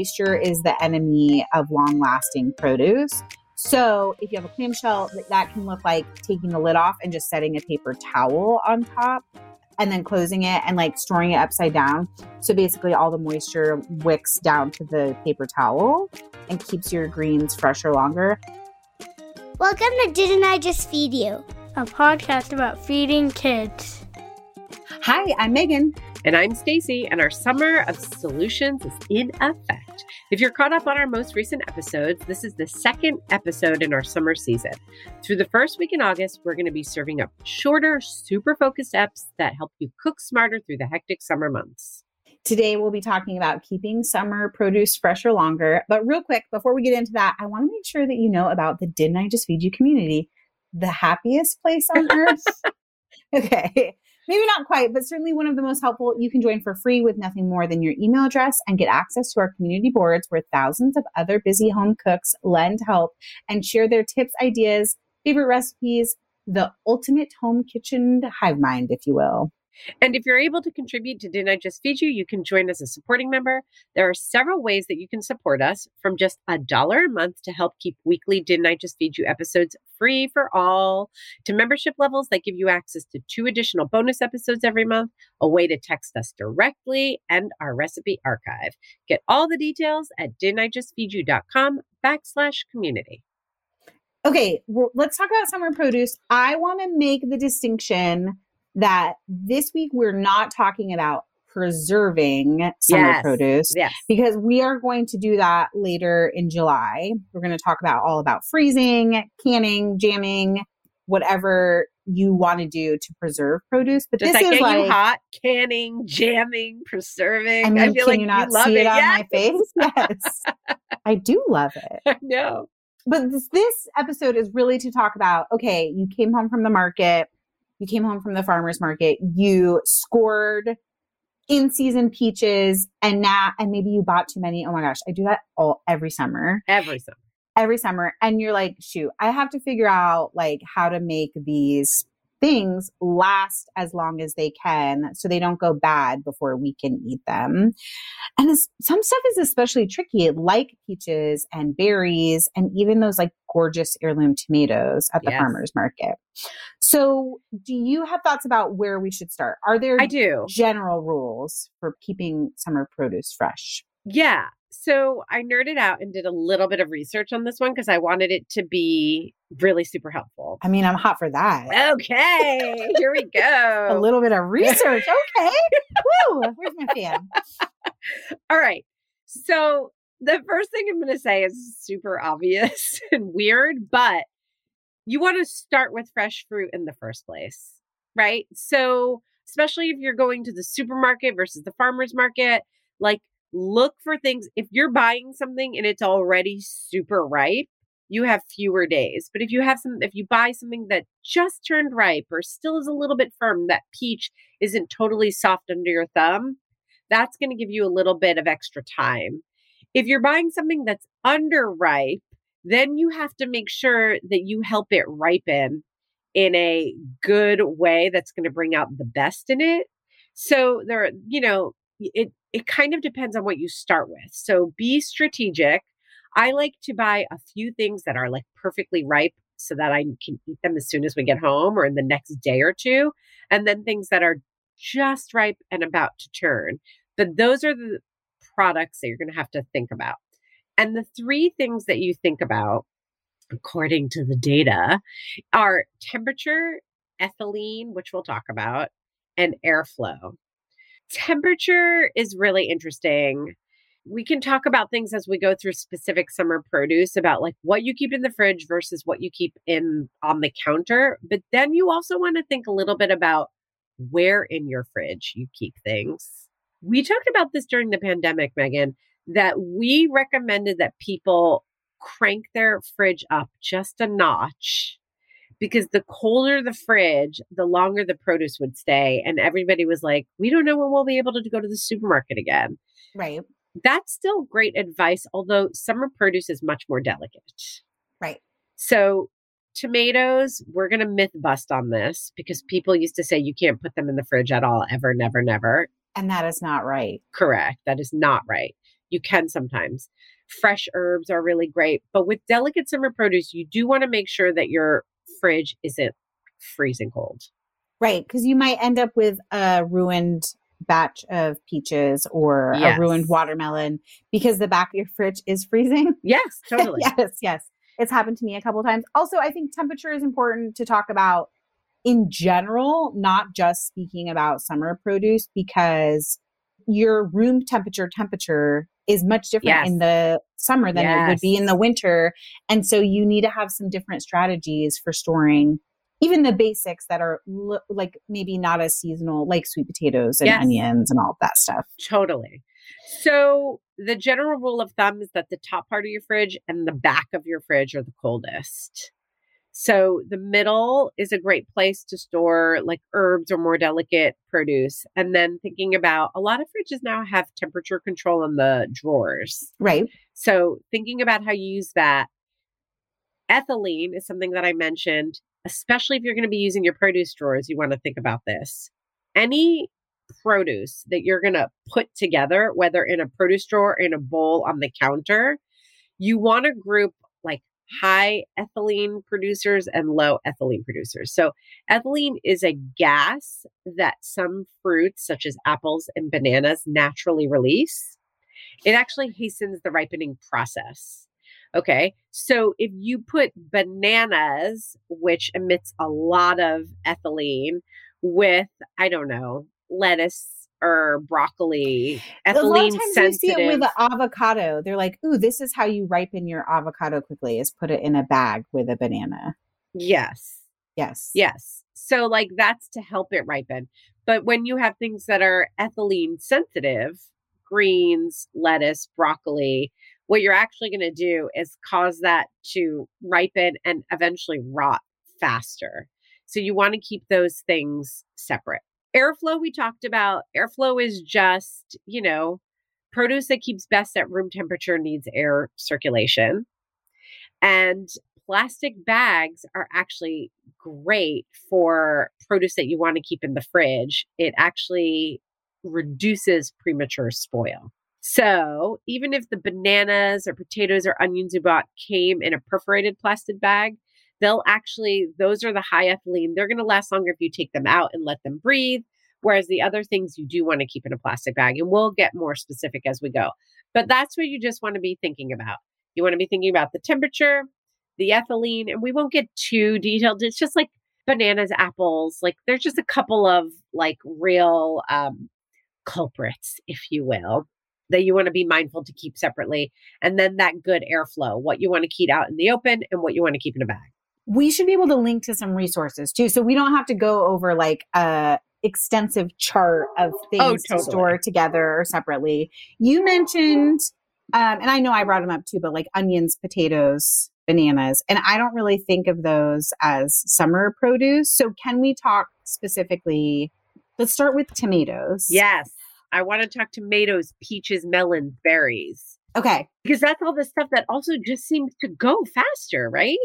Moisture is the enemy of long lasting produce. So if you have a clamshell, that can look like taking the lid off and just setting a paper towel on top and then closing it and like storing it upside down. So basically, all the moisture wicks down to the paper towel and keeps your greens fresher longer. Welcome to Didn't I Just Feed You? A podcast about feeding kids. Hi, I'm Megan. And I'm Stacy, and our summer of solutions is in effect. If you're caught up on our most recent episodes, this is the second episode in our summer season. Through the first week in August, we're going to be serving up shorter, super focused eps that help you cook smarter through the hectic summer months. Today, we'll be talking about keeping summer produce fresher longer. But real quick, before we get into that, I want to make sure that you know about the Didn't I Just Feed You community, the happiest place on earth. okay maybe not quite, but certainly one of the most helpful. You can join for free with nothing more than your email address and get access to our community boards where thousands of other busy home cooks lend help and share their tips, ideas, favorite recipes, the ultimate home kitchen hive mind, if you will. And if you're able to contribute to Didn't I Just Feed You, you can join as a supporting member. There are several ways that you can support us from just a dollar a month to help keep weekly Didn't I Just Feed You episodes free for all, to membership levels that give you access to two additional bonus episodes every month, a way to text us directly, and our recipe archive. Get all the details at didn'tijustfeedyou.com backslash community. Okay, well, let's talk about summer produce. I want to make the distinction that this week we're not talking about preserving summer yes. produce yes. because we are going to do that later in July. We're going to talk about all about freezing, canning, jamming, whatever you want to do to preserve produce. But Does this that is like you hot, canning, jamming, preserving. I, mean, I feel can like you not you love see it, it on yes. my face? Yes, I do love it. No. But this, this episode is really to talk about. Okay, you came home from the market you came home from the farmer's market, you scored in season peaches and now and maybe you bought too many. Oh my gosh, I do that all every summer. Every summer. Every summer. And you're like, shoot, I have to figure out like how to make these things last as long as they can so they don't go bad before we can eat them. And some stuff is especially tricky, like peaches and berries, and even those like gorgeous heirloom tomatoes at the Yes. farmer's market. So, do you have thoughts about where we should start? Are there I do. general rules for keeping summer produce fresh? Yeah. So I nerded out and did a little bit of research on this one because I wanted it to be really super helpful. I mean, I'm hot for that. Okay, here we go. A little bit of research. Okay. Woo. Where's my fan? All right. So the first thing I'm going to say is super obvious and weird, but you want to start with fresh fruit in the first place, right? So, especially if you're going to the supermarket versus the farmer's market, like look for things. If you're buying something and it's already super ripe, you have fewer days. But if you have some, if you buy something that just turned ripe or still is a little bit firm, that peach isn't totally soft under your thumb, that's going to give you a little bit of extra time. If you're buying something that's underripe, then you have to make sure that you help it ripen in a good way that's going to bring out the best in it. So there, you know, it it kind of depends on what you start with. So be strategic. I like to buy a few things that are like perfectly ripe so that I can eat them as soon as we get home or in the next day or two, and then things that are just ripe and about to turn. But those are the products that you're going to have to think about. And the three things that you think about, according to the data, are temperature, ethylene, which we'll talk about, and airflow. Temperature is really interesting. we can talk about things as we go through specific summer produce about like what you keep in the fridge versus what you keep in on the counter. But then you also want to think a little bit about where in your fridge you keep things. We talked about this during the pandemic, Megan, that we recommended that people crank their fridge up just a notch because the colder the fridge, the longer the produce would stay. And everybody was like, we don't know when we'll be able to go to the supermarket again. Right. That's still great advice, although summer produce is much more delicate. Right. So, tomatoes, we're going to myth bust on this because people used to say you can't put them in the fridge at all, ever, never, never. And that is not right. Correct. That is not right. You can sometimes. Fresh herbs are really great. But with delicate summer produce, you do want to make sure that your fridge isn't freezing cold. Right. Because you might end up with a ruined batch of peaches or Yes. a ruined watermelon because the back of your fridge is freezing. Yes, totally. yes, yes. It's happened to me a couple times. Also, I think temperature is important to talk about in general, not just speaking about summer produce, because your room temperature temperature is much different Yes. in the summer than it would be in the winter. And so you need to have some different strategies for storing even the basics that are l- like maybe not as seasonal, like sweet potatoes and Yes. onions and all of that stuff. Totally. So, the general rule of thumb is that the top part of your fridge and the back of your fridge are the coldest. So, the middle is a great place to store like herbs or more delicate produce. And then thinking about a lot of fridges now have temperature control in the drawers. Right. So, thinking about how you use that. Ethylene is something that I mentioned, especially if you're going to be using your produce drawers. You want to think about this. Any produce that you're going to put together, whether in a produce drawer or in a bowl on the counter, you want to group like high ethylene producers and low ethylene producers. So, ethylene is a gas that some fruits, such as apples and bananas, naturally release. It actually hastens the ripening process. Okay. So if you put bananas, which emits a lot of ethylene, with, I don't know, lettuce or broccoli, a lot ethylene of times sensitive. you see it with avocado. They're like, "Ooh, this is how you ripen your avocado quickly: is put it in a bag with a banana." yes. Yes. Yes. So, like, that's to help it ripen. But when you have things that are ethylene sensitive, greens, lettuce, broccoli, what you're actually going to do is cause that to ripen and eventually rot faster. So, you want to keep those things separate. Airflow, we talked about. Airflow is just, you know, produce that keeps best at room temperature needs air circulation. And plastic bags are actually great for produce that you want to keep in the fridge. It actually reduces premature spoil. So, even if the bananas or potatoes or onions you bought came in a perforated plastic bag, they'll actually, those are the high ethylene. They're going to last longer if you take them out and let them breathe. Whereas the other things you do want to keep in a plastic bag, and we'll get more specific as we go. But that's what you just want to be thinking about. You want to be thinking about the temperature, the ethylene, and we won't get too detailed. It's just like bananas, apples. Like there's just a couple of like real um, culprits, if you will, that you want to be mindful to keep separately. And then that good airflow, what you want to keep out in the open and what you want to keep in a bag. We should be able to link to some resources too, so we don't have to go over like a extensive chart of things Oh, to store together or separately. You mentioned, um, and I know I brought them up too, but like onions, potatoes, bananas, and I don't really think of those as summer produce. So can we talk specifically? Let's start with tomatoes. Yes. I want to talk tomatoes, peaches, melons, berries. Okay, Because that's all the stuff that also just seems to go faster, right?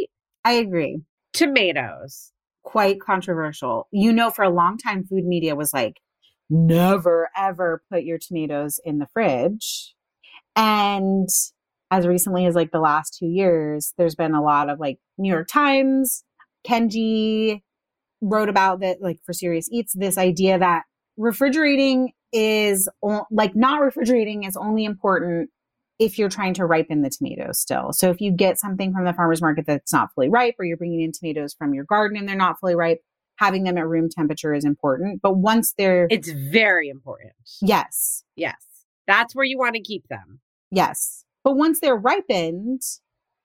I agree. Tomatoes. quite controversial. You know, for a long time, food media was like, never ever put your tomatoes in the fridge. And as recently as like the last two years, there's been a lot of like New York Times, Kenji wrote about that, like for Serious Eats, this idea that refrigerating is o- like not refrigerating is only important if you're trying to ripen the tomatoes still. So if you get something from the farmer's market that's not fully ripe, or you're bringing in tomatoes from your garden and they're not fully ripe, having them at room temperature is important. But once they're, It's very important. yes, Yes. That's where you want to keep them. Yes. But once they're ripened,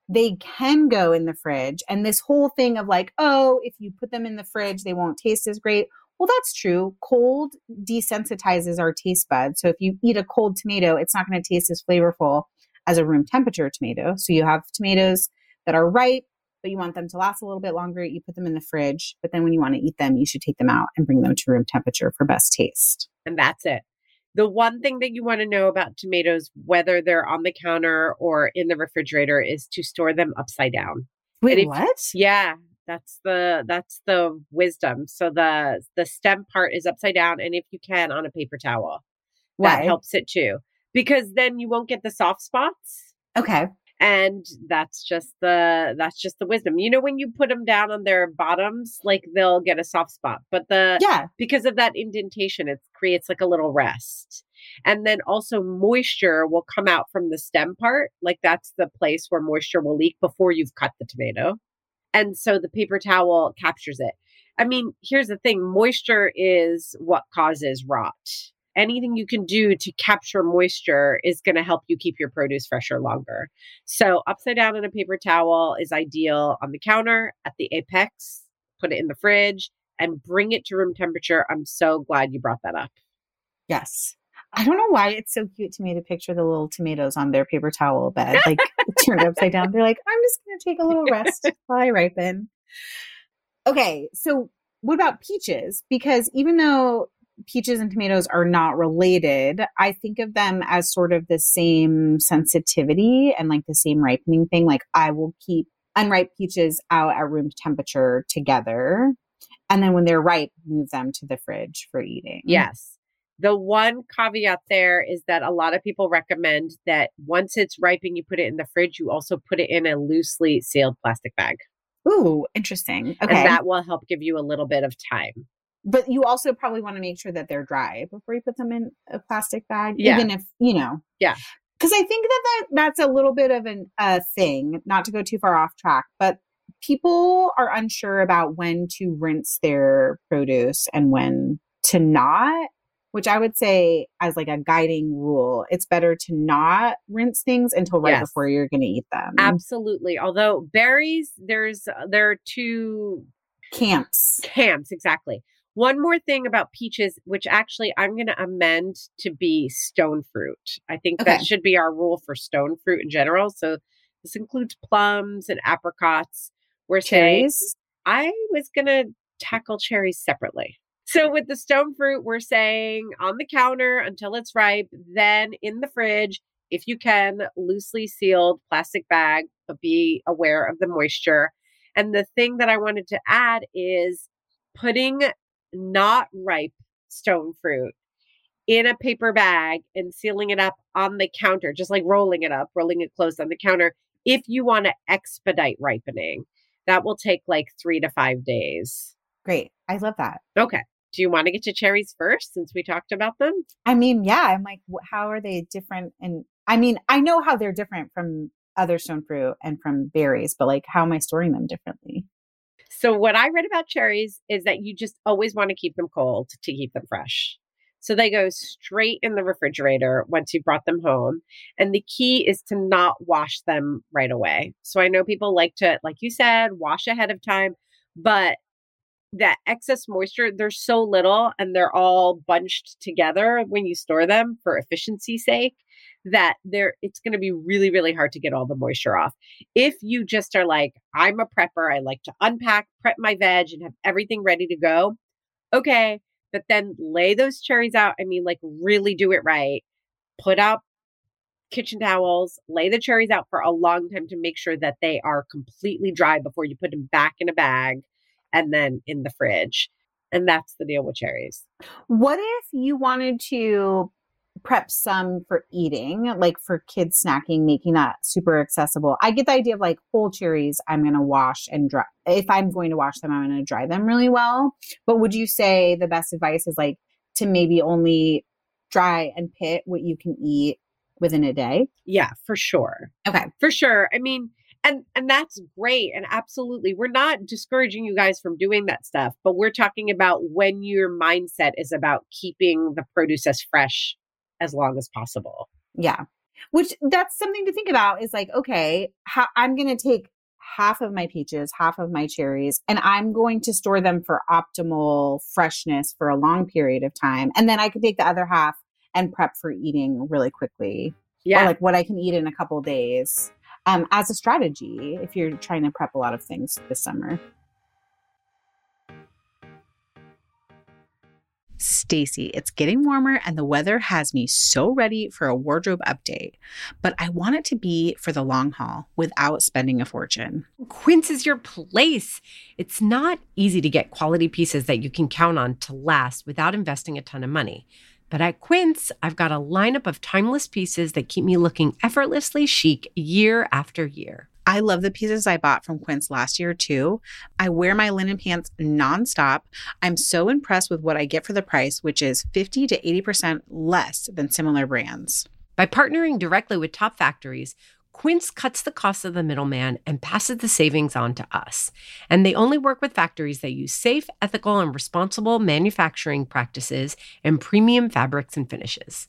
they can go in the fridge. And this whole thing of like, oh, if you put them in the fridge, they won't taste as great. Well, that's true. Cold desensitizes our taste buds. So if you eat a cold tomato, it's not going to taste as flavorful as a room temperature tomato. So you have tomatoes that are ripe, but you want them to last a little bit longer. You put them in the fridge, but then when you want to eat them, you should take them out and bring them to room temperature for best taste. And that's it. The one thing that you want to know about tomatoes, whether they're on the counter or in the refrigerator, is to store them upside down. Wait, if- what? Yeah, that's the that's the wisdom. So the the stem part is upside down, and if you can, on a paper towel, that helps it too, because then you won't get the soft spots. Okay. and that's just the that's just the wisdom you know when you put them down on their bottoms like they'll get a soft spot but the Yeah. because of that indentation it creates like a little rest and then also moisture will come out from the stem part like that's the place where moisture will leak before you've cut the tomato and so the paper towel captures it. I mean here's the thing moisture is what causes rot. Anything you can do to capture moisture is going to help you keep your produce fresher longer. So upside down in a paper towel is ideal on the counter at the apex put it in the fridge and bring it to room temperature. I'm so glad you brought that up. Yes. I don't know why it's so cute to me to picture the little tomatoes on their paper towel bed, like turned upside down. They're like, I'm just going to take a little rest while I ripen. Okay. So, what about peaches? Because even though peaches and tomatoes are not related, I think of them as sort of the same sensitivity and like the same ripening thing. Like, I will keep unripe peaches out at room temperature together. And then when they're ripe, move them to the fridge for eating. Yes. The one caveat there is that a lot of people recommend that once it's ripe and you put it in the fridge, you also put it in a loosely sealed plastic bag. Ooh, interesting. Okay. And that will help give you a little bit of time. but you also probably want to make sure that they're dry before you put them in a plastic bag, Yeah. even if, you know. Yeah. Because I think that, that that's a little bit of a thing, not to go too far off track, but people are unsure about when to rinse their produce and when to not, which I would say as like a guiding rule, it's better to not rinse things until right Yes. before you're going to eat them. Absolutely. Although berries, there's uh, there are two Camps. camps exactly. One more thing about peaches, which actually I'm going to amend to be stone fruit. I think Okay. that should be our rule for stone fruit in general. So this includes plums and apricots. We're saying Cherries. I was going to tackle cherries separately. So with the stone fruit, we're saying on the counter until it's ripe, then in the fridge, if you can, loosely sealed plastic bag, but be aware of the moisture. And the thing that I wanted to add is putting not ripe stone fruit in a paper bag and sealing it up on the counter, just like rolling it up, rolling it closed on the counter. If you want to expedite ripening, that will take like three to five days. Great. I love that. Okay. Do you want to get to cherries first since we talked about them? I mean, yeah, I'm like, how are they different? And I mean, I know how they're different from other stone fruit and from berries, but like, how am I storing them differently? So, what I read about cherries is that you just always want to keep them cold to keep them fresh. So, they go straight in the refrigerator once you brought them home. And the key is to not wash them right away. So, I know people like to, like you said, wash ahead of time, but that excess moisture, there's so little and they're all bunched together when you store them for efficiency's sake that there it's going to be really really hard to get all the moisture off. If you just are like i'm a prepper i like to unpack prep my veg and have everything ready to go okay but then lay those cherries out i mean like really do it right put out kitchen towels lay the cherries out for a long time to make sure that they are completely dry before you put them back in a bag and then in the fridge and that's the deal with cherries What if you wanted to prep some for eating, like for kids snacking, making that super accessible? I get the idea of like whole cherries, I'm going to wash and dry. If I'm going to wash them, I'm going to dry them really well. But would you say the best advice is like to maybe only dry and pit what you can eat within a day? yeah for sure Okay. for sure i mean and and that's great and absolutely we're not discouraging you guys from doing that stuff but we're talking about when your mindset is about keeping the produce as fresh as long as possible Yeah. Which that's something to think about is like, okay, how, I'm going to take half of my peaches, half of my cherries, and I'm going to store them for optimal freshness for a long period of time. And then I can take the other half and prep for eating really quickly. Yeah. Or like what I can eat in a couple days um, as a strategy if you're trying to prep a lot of things this summer. Stacy, it's getting warmer and the weather has me so ready for a wardrobe update, but I want it to be for the long haul without spending a fortune. Quince is your place. It's not easy to get quality pieces that you can count on to last without investing a ton of money. But at Quince, I've got a lineup of timeless pieces that keep me looking effortlessly chic year after year. I love the pieces I bought from Quince last year too. I wear my linen pants nonstop. I'm so impressed with what I get for the price, which is 50 to 80% less than similar brands. By partnering directly with top factories, Quince cuts the cost of the middleman and passes the savings on to us. And they only work with factories that use safe, ethical, and responsible manufacturing practices and premium fabrics and finishes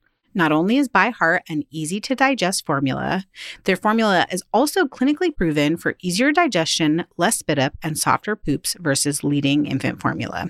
Not only is ByHeart an easy to digest formula, their formula is also clinically proven for easier digestion, less spit up, and softer poops versus leading infant formula.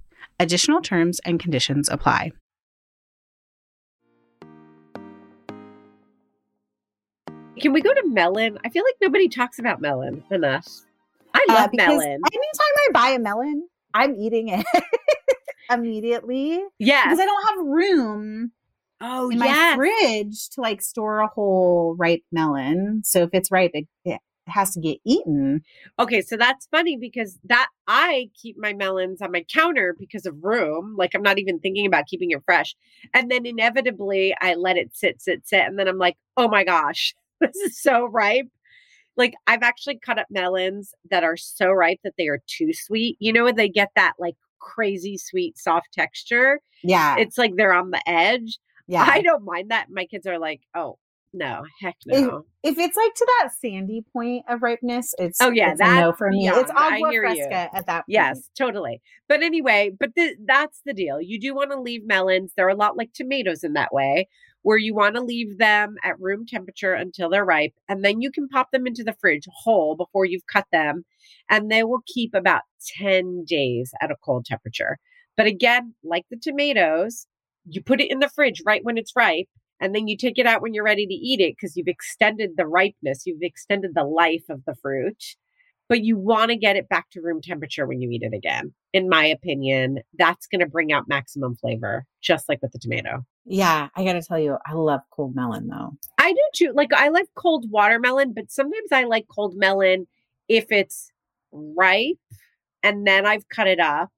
Additional terms and conditions apply. Can we go to melon? I feel like nobody talks about melon enough. I Uh, love because melon. Anytime I buy a melon, I'm eating it immediately Yeah. because I don't have room oh, in yes. my fridge to like store a whole ripe melon. So if it's ripe, it, it has to get eaten. Okay, so that's funny because that I keep my melons on my counter because of room. Like I'm not even thinking about keeping it fresh. And then inevitably I let it sit, sit, sit. And then I'm like, oh my gosh, this is so ripe. Like I've actually cut up melons that are so ripe that they are too sweet. You know, when they get that like crazy sweet, soft texture. Yeah. It's like they're on the edge. yeah. I don't mind that. My kids are like, oh no, heck no. if it's like to that sandy point of ripeness, it's Oh, yeah, it's a no for me. It's beyond. I agua hear you. fresca at that point. Yes, totally. But anyway, but the, that's the deal. You do want to leave melons. They're a lot like tomatoes in that way, where you want to leave them at room temperature until they're ripe. And then you can pop them into the fridge whole before you've cut them. And they will keep about 10 days at a cold temperature. But again, like the tomatoes, you put it in the fridge right when it's ripe. And then you take it out when you're ready to eat it because you've extended the ripeness, you've extended the life of the fruit but you want to get it back to room temperature when you eat it again. In my opinion, that's going to bring out maximum flavor, just like with the tomato. Yeah, I got to tell you, I love cold melon though. I do too. Like, I like cold watermelon, but sometimes I like cold melon if it's ripe and then I've cut it up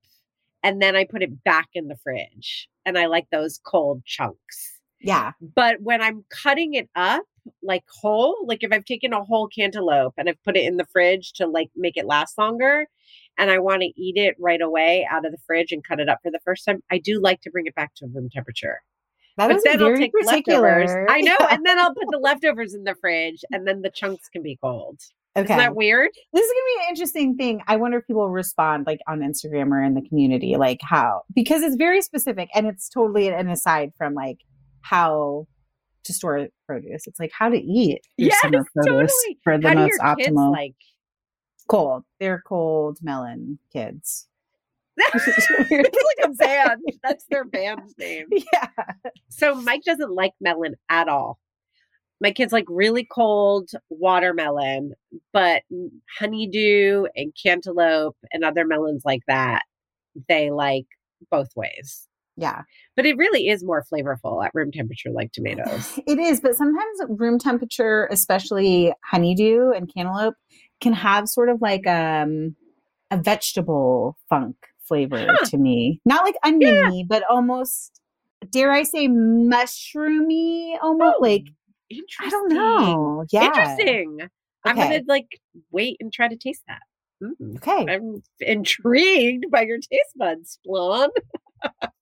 and then I put it back in the fridge. And I like those cold chunks. Yeah. But when I'm cutting it up, like whole, like if I've taken a whole cantaloupe and I've put it in the fridge to like make it last longer and I want to eat it right away out of the fridge and cut it up for the first time, I do like to bring it back to room temperature. That but then I'll very take particular. leftovers. I know. And then I'll put the leftovers in the fridge and then the chunks can be cold. okay. Isn't that weird? this is gonna be an interesting thing. I wonder if people respond like on Instagram or in the community, like how because it's very specific and it's totally an aside from like how to store produce. It's like how to eat your Yes, summer produce totally. for the How most optimal. like? cold. They're cold melon kids. it's like a band. That's their band's name. yeah. So Mike doesn't like melon at all. My kids like really cold watermelon, but honeydew and cantaloupe and other melons like that, they like both ways. Yeah. But it really is more flavorful at room temperature, like tomatoes. It is, but sometimes room temperature, especially honeydew and cantaloupe, can have sort of like um a vegetable funk flavor Huh. to me. Not like oniony, but almost dare I say mushroomy almost Oh, like Interesting. I don't know. Yeah. Interesting. I'm gonna like wait and try to taste that. Mm. Okay. I'm intrigued by your taste buds, Blonde.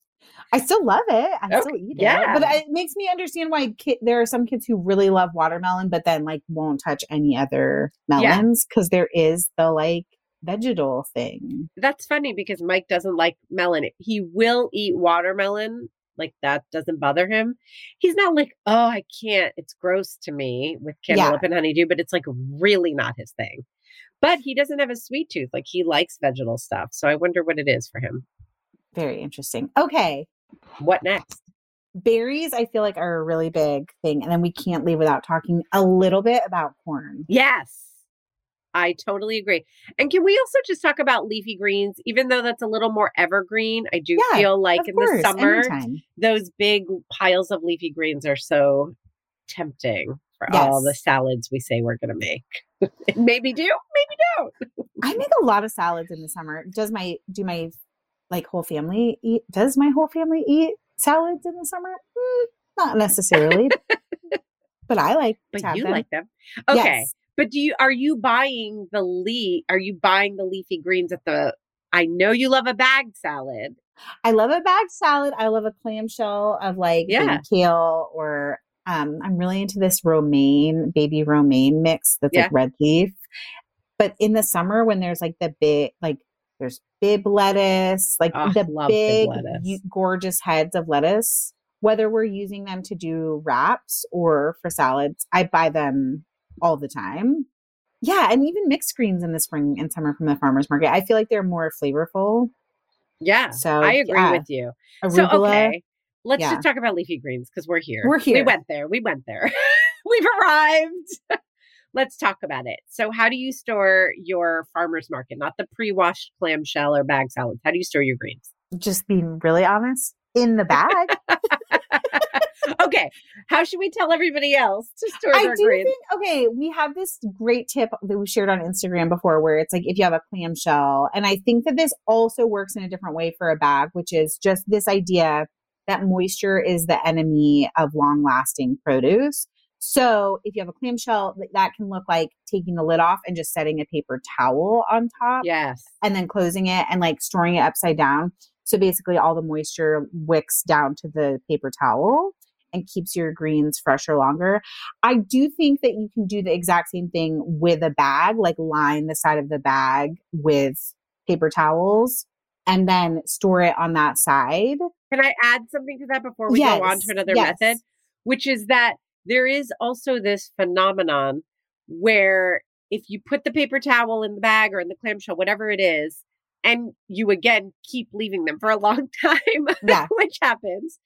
I still love it. I Okay, still eat it. yeah. But it makes me understand why ki- there are some kids who really love watermelon, but then like won't touch any other melons because there is the like vegetal thing. That's funny because Mike doesn't like melon. He will eat watermelon. Like that doesn't bother him. He's not like, oh, I can't. It's gross to me with Yeah. cantaloupe and honeydew, but it's like really not his thing. But he doesn't have a sweet tooth. Like he likes vegetal stuff. So I wonder what it is for him. Very interesting. Okay. What next? Berries, I feel like are a really big thing. And then we can't leave without talking a little bit about corn. Yes. I totally agree. And can we also just talk about leafy greens? Even though that's a little more evergreen, I do Yeah, feel like in course, the summer, anytime. those big piles of leafy greens are so tempting for all the salads we say we're going to make. maybe do, maybe don't. I make a lot of salads in the summer. Does my do my like whole family eat? Does my whole family eat salads in the summer? Mm, not necessarily, but I like. But you them. like them. Okay. Yes. But do you are you buying the leaf are you buying the leafy greens at the I know you love a bagged salad. I love a bagged salad. I love a clamshell of like Yeah. kale or um I'm really into this romaine, baby romaine mix that's Yeah. like red leaf. But in the summer when there's like the big like there's Bibb lettuce, like Oh, the big lettuce. gorgeous heads of lettuce, whether we're using them to do wraps or for salads, I buy them all the time. Yeah, and even mixed greens in the spring and summer from the farmers market. I feel like they're more flavorful. Yeah. So, I agree yeah. with you. Arugula. So okay. Let's Yeah. just talk about leafy greens because we're here. We're here. We went there. We went there. We've arrived. Let's talk about it. So, how do you store your farmer's market? Not the pre-washed clamshell or bag salads. How do you store your greens? just being really honest, in the bag. okay. How should we tell everybody else to store I their do greens? think okay, we have this great tip that we shared on Instagram before where it's like if you have a clamshell, and I think that this also works in a different way for a bag, which is just this idea that moisture is the enemy of long lasting produce. So if you have a clamshell, that can look like taking the lid off and just setting a paper towel on top yes. and then closing it and like storing it upside down. So basically, all the moisture wicks down to the paper towel and keeps your greens fresher longer. I do think that you can do the exact same thing with a bag, like line the side of the bag with paper towels and then store it on that side. Can I add something to that before we go on to another yes. method? Which is that there is also this phenomenon where if you put the paper towel in the bag or in the clamshell, whatever it is, and you again keep leaving them for a long time, Yeah. which happens,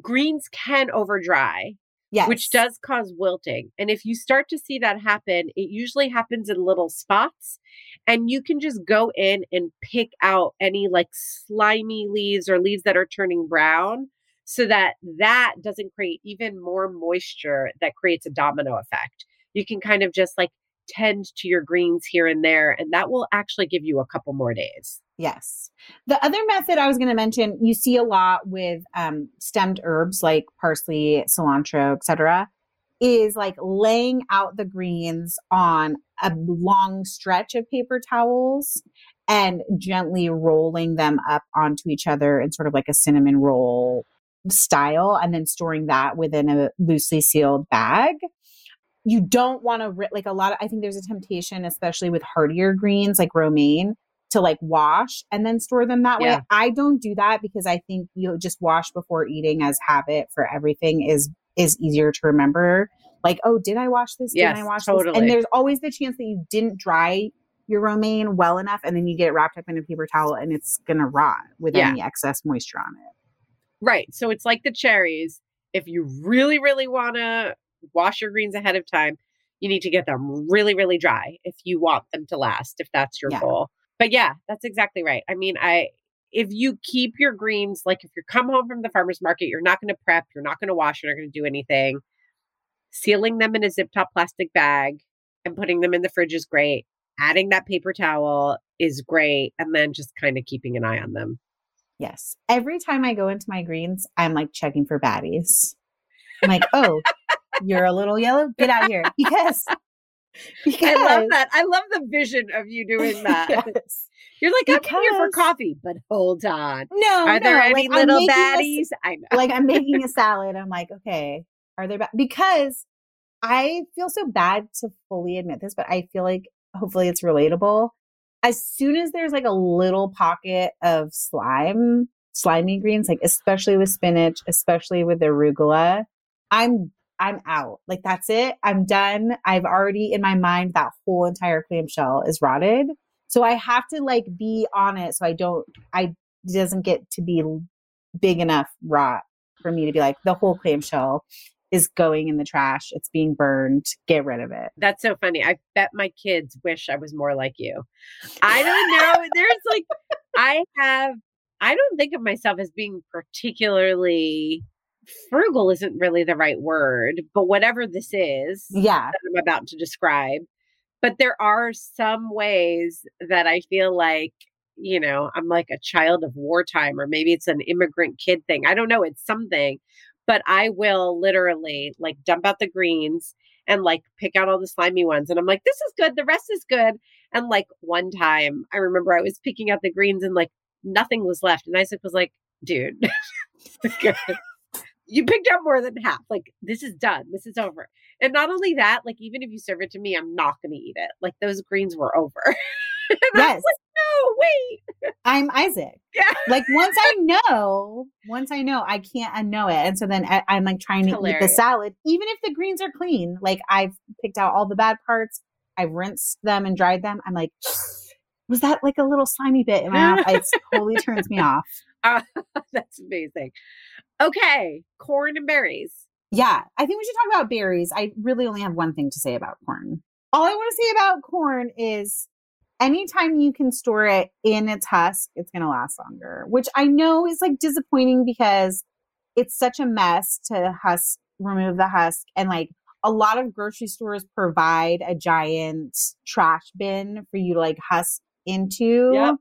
greens can over dry, Yes. which does cause wilting. And if you start to see that happen, it usually happens in little spots. And you can just go in and pick out any like slimy leaves or leaves that are turning brown so that that doesn't create even more moisture that creates a domino effect. You can kind of just like tend to your greens here and there, and that will actually give you a couple more days. Yes. The other method I was going to mention, you see a lot with um, stemmed herbs like parsley, cilantro, etc., is like laying out the greens on a long stretch of paper towels and gently rolling them up onto each other in sort of like a cinnamon roll style and then storing that within a loosely sealed bag you don't want to like a lot of i think there's a temptation especially with hardier greens like romaine to like wash and then store them that way. I don't do that because I think you just wash before eating as habit for everything is is easier to remember. Like, oh, did I wash this? Yes, did I wash this? And there's always the chance that you didn't dry your romaine well enough and then you get it wrapped up in a paper towel and it's gonna rot with Yeah. any excess moisture on it. Right. So it's like the cherries. If you really, really want to wash your greens ahead of time, you need to get them really, really dry if you want them to last, if that's your Yeah. goal. But yeah, that's exactly right. I mean, I if you keep your greens, like if you come home from the farmer's market, you're not going to prep, you're not going to wash, you're not going to do anything. Sealing them in a zip top plastic bag and putting them in the fridge is great. Adding that paper towel is great. And then just kind of keeping an eye on them. Yes. Every time I go into my greens, I'm like checking for baddies. I'm like, oh, you're a little yellow. Get out here. Because because I love that. I love the vision of you doing that. Yes. You're like, I'm here for coffee, but hold on. No, Are there any like, little making a baddies? I know. like I'm making a salad. I'm like, okay, are there ba-? because I feel so bad to fully admit this, but I feel like hopefully it's relatable. As soon as there's like a little pocket of slime, slimy greens, like especially with spinach, especially with arugula, I'm I'm out. Like that's it. I'm done. I've already in my mind that whole entire clamshell is rotted. So I have to like be on it so I don't I doesn't get to be big enough rot for me to be like the whole clamshell is going in the trash. It's being burned. Get rid of it. That's so funny. I bet my kids wish I was more like you. I don't know. There's like, I have, I don't think of myself as being particularly frugal, isn't really the right word, but whatever this is Yeah. I'm about to describe. But there are some ways that I feel like, you know, I'm like a child of wartime, or maybe it's an immigrant kid thing. I don't know. It's something, but I will literally like dump out the greens and like pick out all the slimy ones. And I'm like, this is good. The rest is good. And like one time, I remember I was picking out the greens and like nothing was left. And Isaac was like, dude, you picked out more than half. Like, this is done. This is over. And not only that, like, even if you serve it to me, I'm not going to eat it. Like, those greens were over. Yes. like, no, wait. I'm Isaac. Yeah. Like once I know, once I know, I can't unknow it. And so then I, I'm like trying to eat the salad, even if the greens are clean. Like I've picked out all the bad parts. I've rinsed them and dried them. I'm like, was that like a little slimy bit in my mouth? It totally turns me off. Uh, that's amazing. Okay. Corn and berries. Yeah, I think we should talk about berries. I really only have one thing to say about corn. All I want to say about corn is anytime you can store it in its husk, it's going to last longer, which I know is like disappointing because it's such a mess to husk, remove the husk. And like a lot of grocery stores provide a giant trash bin for you to like husk into. Yep.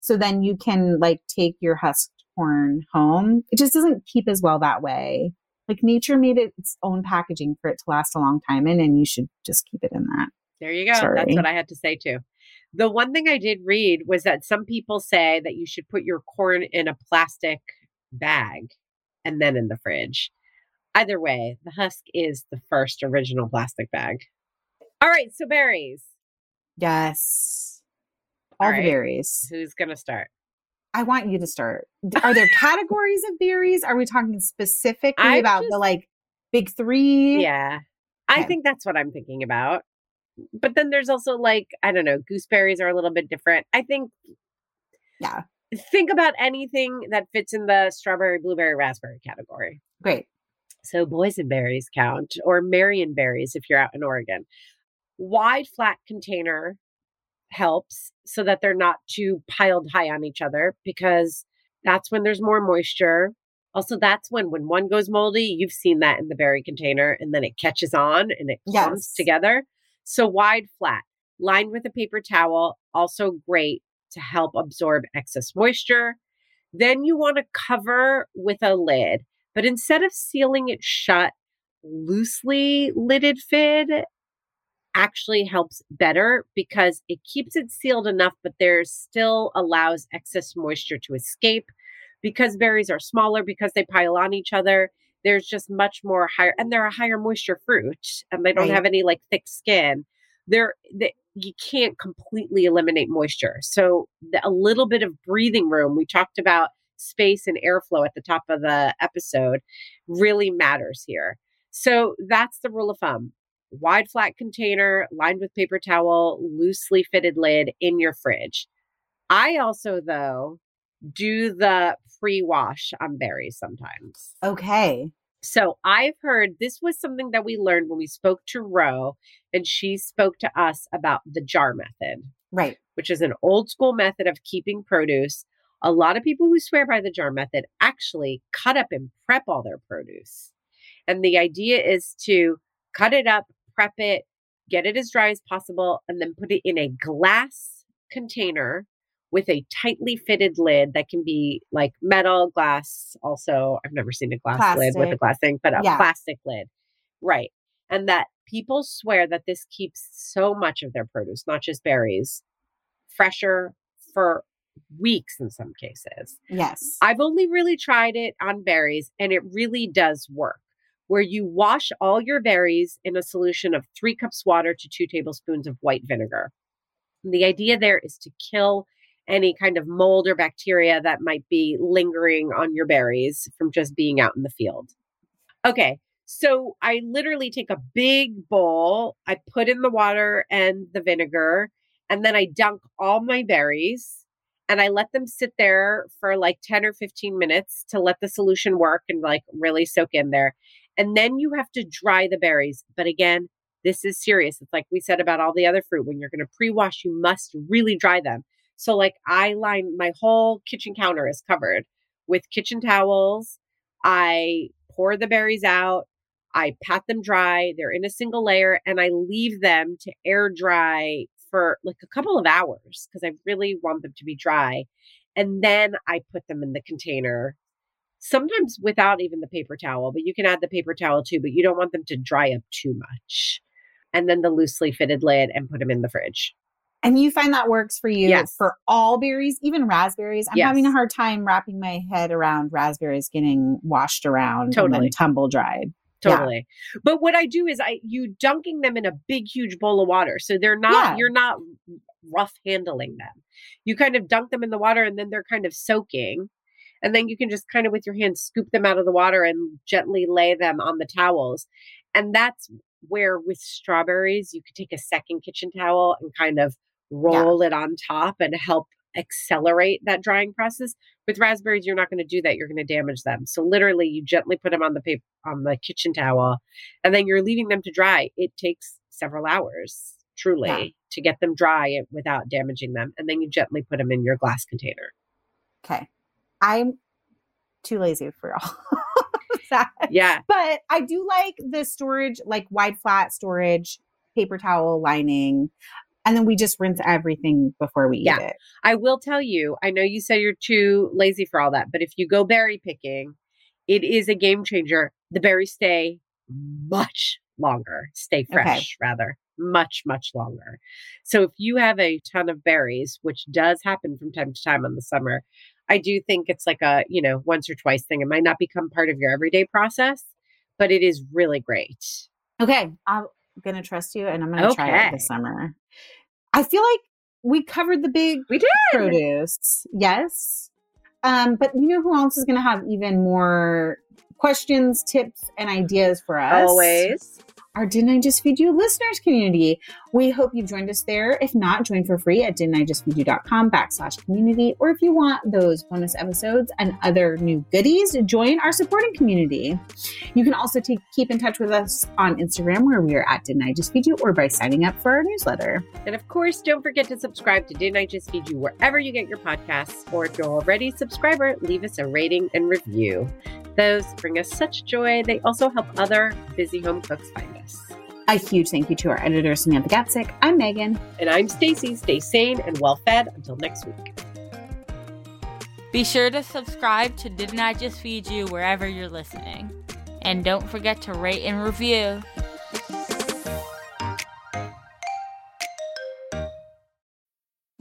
So then you can like take your husked corn home. It just doesn't keep as well that way like nature made it its own packaging for it to last a long time in and you should just keep it in that There you go. That's what I had to say too. The one thing I did read was that some people say that you should put your corn in a plastic bag and then in the fridge. Either way, the husk is the first original plastic bag. All right, so berries. yes all, All the berries Who's going to start? i want you to start are there categories of berries are we talking specifically I about the like big three Yeah. I think that's what I'm thinking about. But then there's also like, I don't know, gooseberries are a little bit different. I think Yeah. Think about anything that fits in the strawberry, blueberry, raspberry category. great So boysenberries count, or Marionberries if you're out in Oregon. Wide, flat container helps so that they're not too piled high on each other because that's when there's more moisture. Also, that's when when one goes moldy, you've seen that in the berry container, and then it catches on and it clumps Yes. together. So wide, flat, lined with a paper towel, also great to help absorb excess moisture. Then you want to cover with a lid, but instead of sealing it shut, loosely lidded fid actually helps better because it keeps it sealed enough, but there still allows excess moisture to escape. Because berries are smaller, because they pile on each other, there's just much more higher, and they're a higher moisture fruit, and they don't Right. have any like thick skin. They're they, you can't completely eliminate moisture. So the, a little bit of breathing room, we talked about space and airflow at the top of the episode, really matters here. So that's the rule of thumb. Wide flat container lined with paper towel, loosely fitted lid in your fridge. I also, though, do the pre wash on berries sometimes. Okay. So I've heard this was something that we learned when we spoke to Ro, and she spoke to us about the jar method, Right. which is an old school method of keeping produce. A lot of people who swear by the jar method actually cut up and prep all their produce. And the idea is to cut it up, prep it, get it as dry as possible, and then put it in a glass container with a tightly fitted lid that can be like metal, glass. Also, I've never seen a glass lid with a glass thing, but a Yeah. plastic lid. Right. And that people swear that this keeps so much of their produce, not just berries, fresher for weeks in some cases. Yes. I've only really tried it on berries and it really does work. Where you wash all your berries in a solution of three cups water to two tablespoons of white vinegar. And the idea there is to kill any kind of mold or bacteria that might be lingering on your berries from just being out in the field. Okay, so I literally take a big bowl, I put in the water and the vinegar, and then I dunk all my berries and I let them sit there for like 10 or 15 minutes to let the solution work and like really soak in there. And then you have to dry the berries. But again, this is serious. It's like we said about all the other fruit. When you're going to pre wash, you must really dry them. So, like, I line my whole kitchen counter is covered with kitchen towels. I pour the berries out. I pat them dry. They're in a single layer and I leave them to air dry for like a couple of hours because I really want them to be dry. And then I put them in the container, sometimes without even the paper towel, but you can add the paper towel too, but you don't want them to dry up too much. And then the loosely fitted lid and put them in the fridge. And you find that works for you Yes. for all berries, even raspberries. I'm having a hard time wrapping my head around raspberries getting washed around and Totally. then tumble dried. Yeah. Totally. But what I do is I you dunking them in a big huge bowl of water. So they're not Yeah. you're not rough handling them. You kind of dunk them in the water and then they're kind of soaking. And then you can just kind of with your hands scoop them out of the water and gently lay them on the towels. And that's where with strawberries you could take a second kitchen towel and kind of roll it on top and help accelerate that drying process. With raspberries, you're not going to do that. You're going to damage them. So literally, you gently put them on the paper on the kitchen towel, and then you're leaving them to dry. It takes several hours, truly, Yeah. to get them dry without damaging them, and then you gently put them in your glass container. Okay. I'm too lazy for all that. Yeah, But I do like the storage, like wide flat storage, paper towel lining. And then we just rinse everything before we Yeah. eat it. I will tell you. I know you said you're too lazy for all that, but if you go berry picking, it is a game changer. The berries stay much longer, stay fresh rather, much, much longer. So if you have a ton of berries, which does happen from time to time in the summer, I do think it's like a, you know, once or twice thing. It might not become part of your everyday process, but it is really great. Okay. I'm going to trust you and I'm going to try it this summer. I feel like we covered the big We did. produce. Yes. Um, but you know who else is going to have even more questions, tips, and ideas for us? Always. Our Didn't I Just Feed You listeners community. We hope you've joined us there. If not, join for free at didn'tijustfeedyou.com backslash community. Or if you want those bonus episodes and other new goodies, join our supporting community. You can also take, keep in touch with us on Instagram where we are at Didn't I Just Feed You or by signing up for our newsletter. And of course, don't forget to subscribe to Didn't I Just Feed You wherever you get your podcasts. Or if you're already a subscriber, leave us a rating and review. Those bring us such joy. They also help other busy home cooks find us. A huge thank you to our editor, Samantha Gatzik. I'm Megan. And I'm Stacy. Stay sane and well fed until next week. Be sure to subscribe to Didn't I Just Feed You wherever you're listening. And don't forget to rate and review.